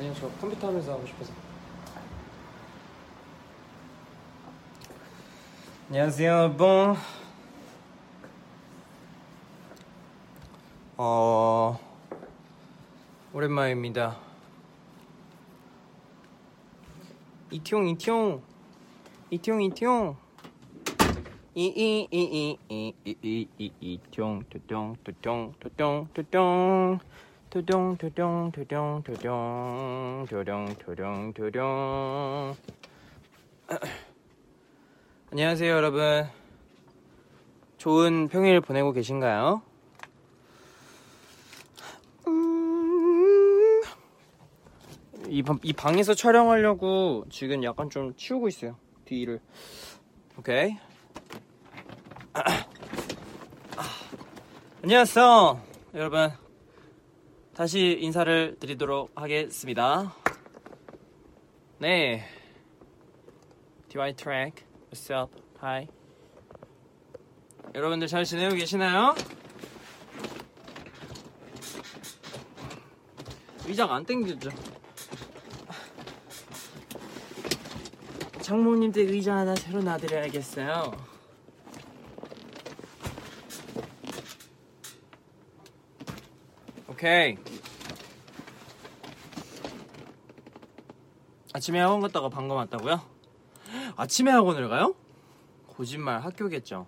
아니요 저 컴퓨터 하면서 하고 싶어서 안녕하세요 여러분 어 오랜만입니다 이티용 이티용 이티용 이티용 이이이이이이이이 이티용 투뿅 투뿅 투뿅 투뿅 투뿅 투뿅 투뿅 투뿅 투뿅 투뿅 투뿅 안녕하세요 여러분. 좋은 평일 보내고 계신가요? 음, 이, 방- 이 방에서 촬영하려고 지금 약간 좀 치우고 있어요 뒤를. 오케이. 아, 안녕하세요 여러분 다시 인사를 드리도록 하겠습니다. 네. DY 트랙 What's up? Hi. 여러분들 잘 지내고 계시나요? 의자가 안 땡겨져 장모님들 의자 하나 새로 놔드려야겠어요. 오케이 아침에 학원 갔다가 방금 왔다고요? 아침에 학원을 가요? 거짓말 학교겠죠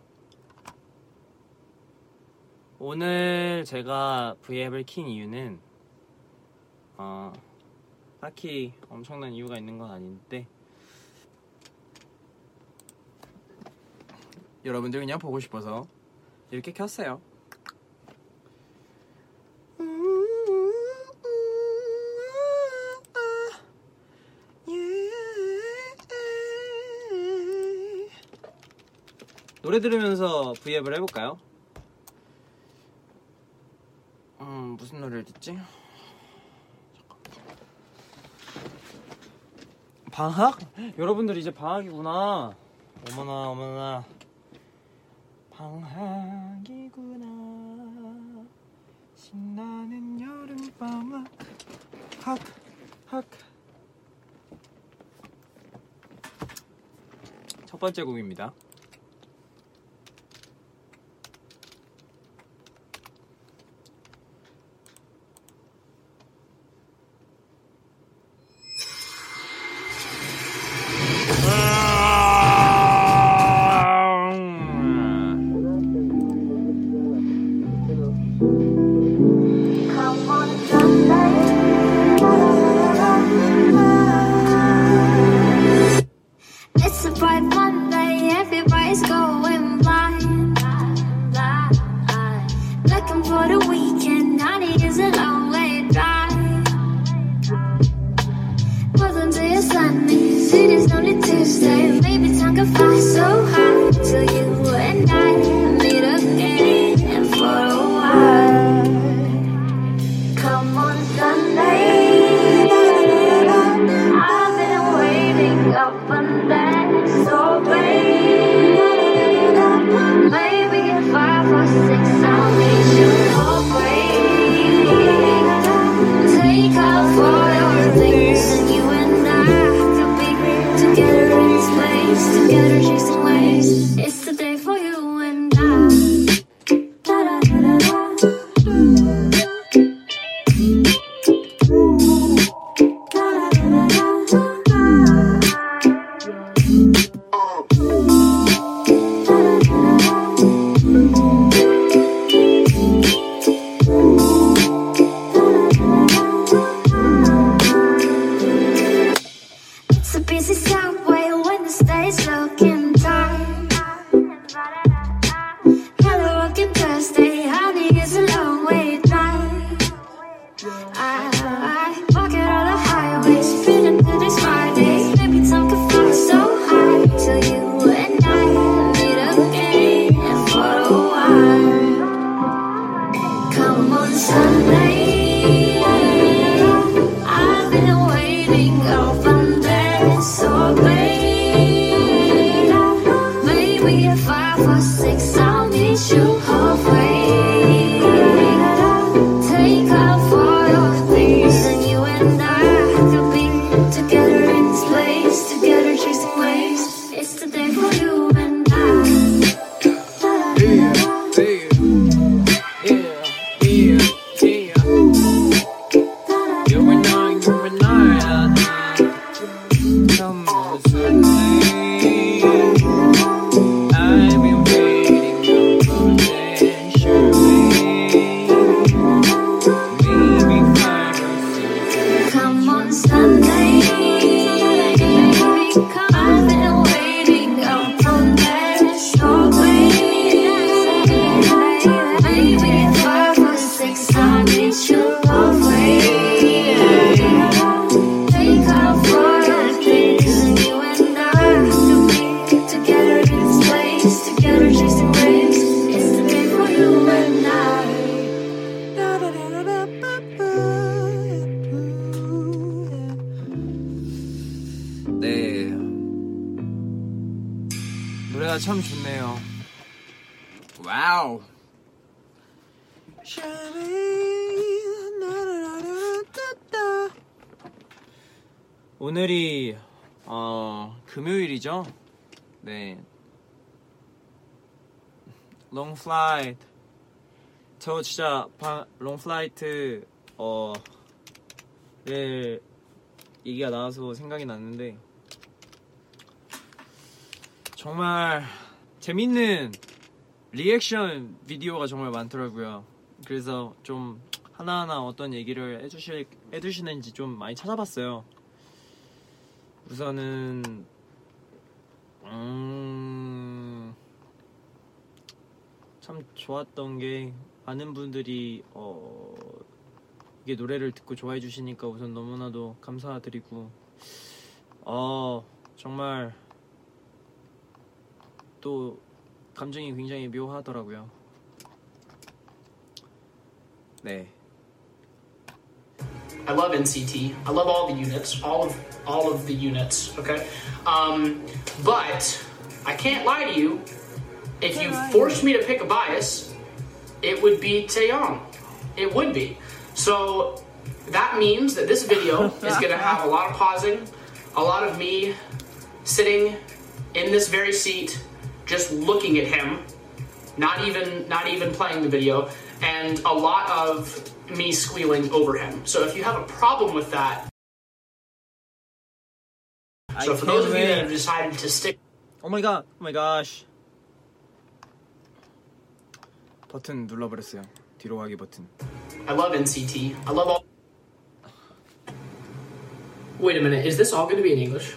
오늘 제가 V앱을 킨 이유는 어, 딱히 엄청난 이유가 있는 건 아닌데 여러분들 그냥 보고 싶어서 이렇게 켰어요. 노래 들으면서 V앱을 해볼까요? 음 무슨 노래를 듣지? 방학? 여러분들 이제 방학이구나. 어머나 어머나. 방학이구나. 신나는 여름 방학. 학 학. 첫 번째 곡입니다. 금요일이죠? 네. Long Flight. 저 진짜 바, Long Flight 어를 얘기가 나와서 생각이 났는데 정말 재밌는 reaction video가 정말 많더라고요. 그래서 좀 하나하나 어떤 얘기를 해주실, 해주시는지 좀 많이 찾아봤어요. 우선은, 음, 참 좋았던 게 많은 분들이, 어, 이게 노래를 듣고 좋아해 주시니까 우선 너무나도 감사드리고, 어, 정말 또 감정이 굉장히 묘하더라고요. 네. I love NCT. I love all the units, all of all of the units. Okay, um, but I can't lie to you. If you forced me to pick a bias, it would be Taeyong. It would be. So that means that this video is going to have a lot of pausing, a lot of me sitting in this very seat, just looking at him, not even not even playing the video, and a lot of me squealing over him. So if you have a problem with that, I so for those of you that can't have decided to stick Oh my god, oh my gosh. 버튼 눌러버렸어요. 뒤로 가기 버튼. I love NCT. I love all. Wait a minute. Is this all going to be in English?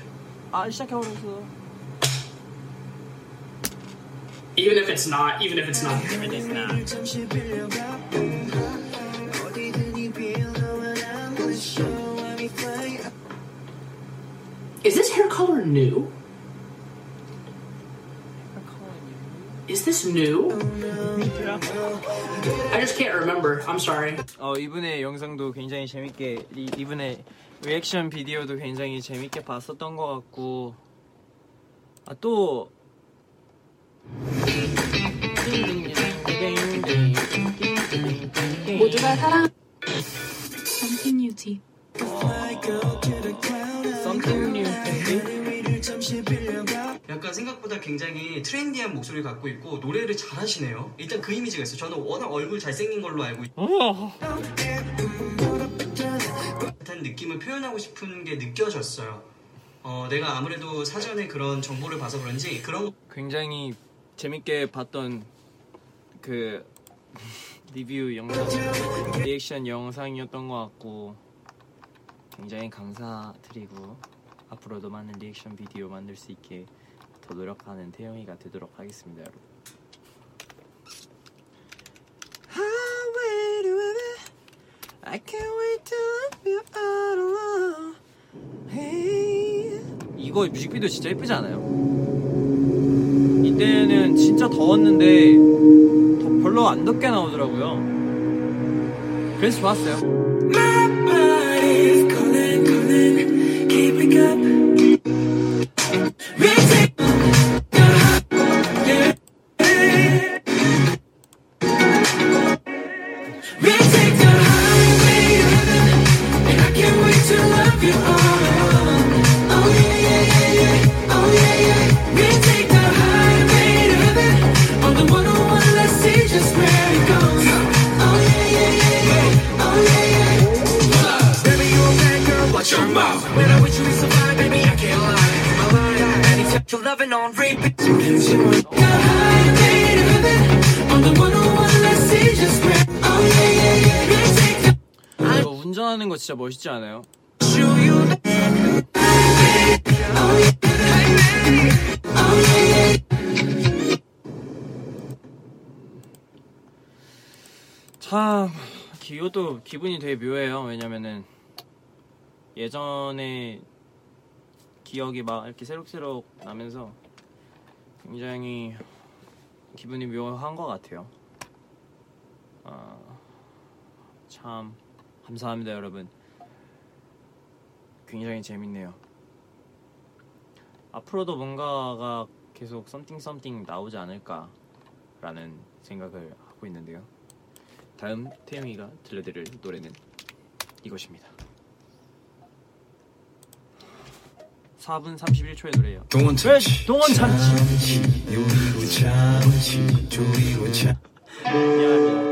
아 시작해버렸어. Even if it's not. Even if it's not. Is this hair color new? Is this new? I just can't remember. I'm sorry. 어 이분의 영상도 굉장히 재밌게 이, 이분의 리액션 비디오도 굉장히 재밌게 봤었던 것 같고 아또 모두가 사랑 Something new tea. Something new 약간 생각보다 굉장히 트렌디한 목소리를 갖고 있고 노래를 잘하시네요. 일단 그 이미지가 있어요. 저는 워낙 얼굴 잘생긴 걸로 알고 어. 있는 느낌을 표현하고 싶은 게 느껴졌어요. 어, 내가 아무래도 사전에 그런 정보를 봐서 그런지 그런 굉장히 재밌게 봤던 그 리뷰 영상 리액션 영상이었던 것 같고 굉장히 감사드리고 앞으로도 많은 reaction video 만들 수 있게 더 노력하는 태용이가 되도록 하겠습니다 여러분. 이거 뮤직비디오 진짜 예쁘지 않아요? 이때는 진짜 더웠는데 더 별로 안 덥게 나오더라고요. 그래서 좋았어요. 이거 운전하는 거 진짜 멋있지 않아요? 참 이것도 기분이 되게 묘해요. 왜냐면은 예전에 기억이 막 이렇게 새록새록 나면서 굉장히 기분이 묘한 것 같아요. 아, 참 감사합니다, 여러분. 굉장히 재밌네요. 앞으로도 뭔가가 계속 썸띵 썸띵 나오지 않을까라는 생각을 하고 있는데요. 다음 태영이가 들려드릴 노래는 이것입니다. 4분 31초의 노래예요. 동원 참치 동원 참 미안합니다.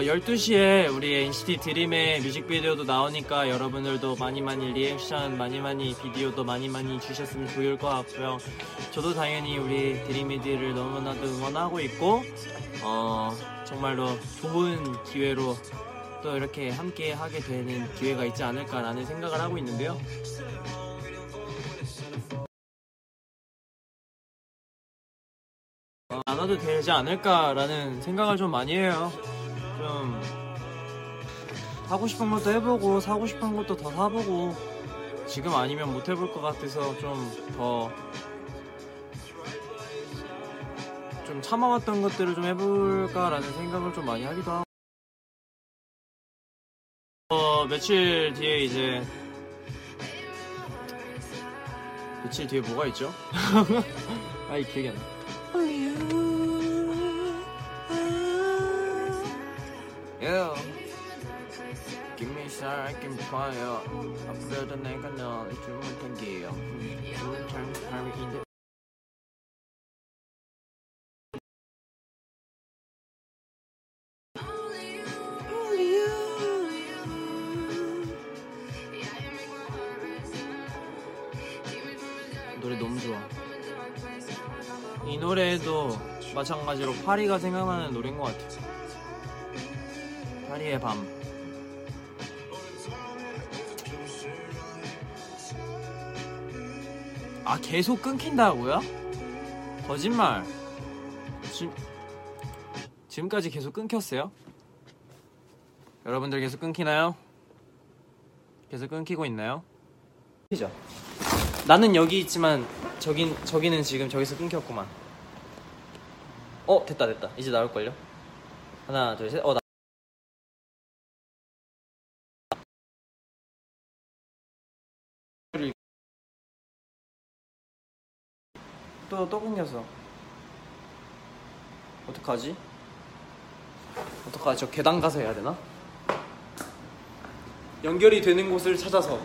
어, 12시에 우리 NCT 드림의 뮤직비디오도 나오니까 여러분들도 많이 많이 리액션 많이 많이 비디오도 많이 많이 주셨으면 좋을 것 같고요. 저도 당연히 우리 드림이들을 너무나도 응원하고 있고 어, 정말로 좋은 기회로 또 이렇게 함께 하게 되는 기회가 있지 않을까라는 생각을 하고 있는데요. 어, 안 와도 되지 않을까라는 생각을 좀 많이 해요. 좀 하고 싶은 것도 해보고 사고 싶은 것도 더 사보고 지금 아니면 못 해볼 것 같아서 좀더좀 참아왔던 것들을 좀 해볼까라는 생각을 좀 많이 하기도 하고 어 며칠 뒤에 이제 며칠 뒤에 뭐가 있죠? 아이 기억이 안 나. Yeah. Give me can fire. 앞으로도 내가 널 잊지 못한 기억. 좋은 참 바람인데. 노래 너무 좋아. 이 노래도 마찬가지로 파리가 생각나는 노래인 것 같아. 파리의 밤. 아 계속 끊긴다고요? 거짓말. 지금 지금까지 계속 끊겼어요? 여러분들 계속 끊기나요? 계속 끊기고 있나요? 끊기죠. 나는 여기 있지만 저긴 저기는 지금 저기서 끊겼구만. 어 됐다 됐다 이제 나올 걸요. 하나 둘 셋. 어 나. 또 또 끊겼어. 어떡하지? 어떡하지? 저 계단 가서 해야 되나? 연결이 되는 곳을 찾아서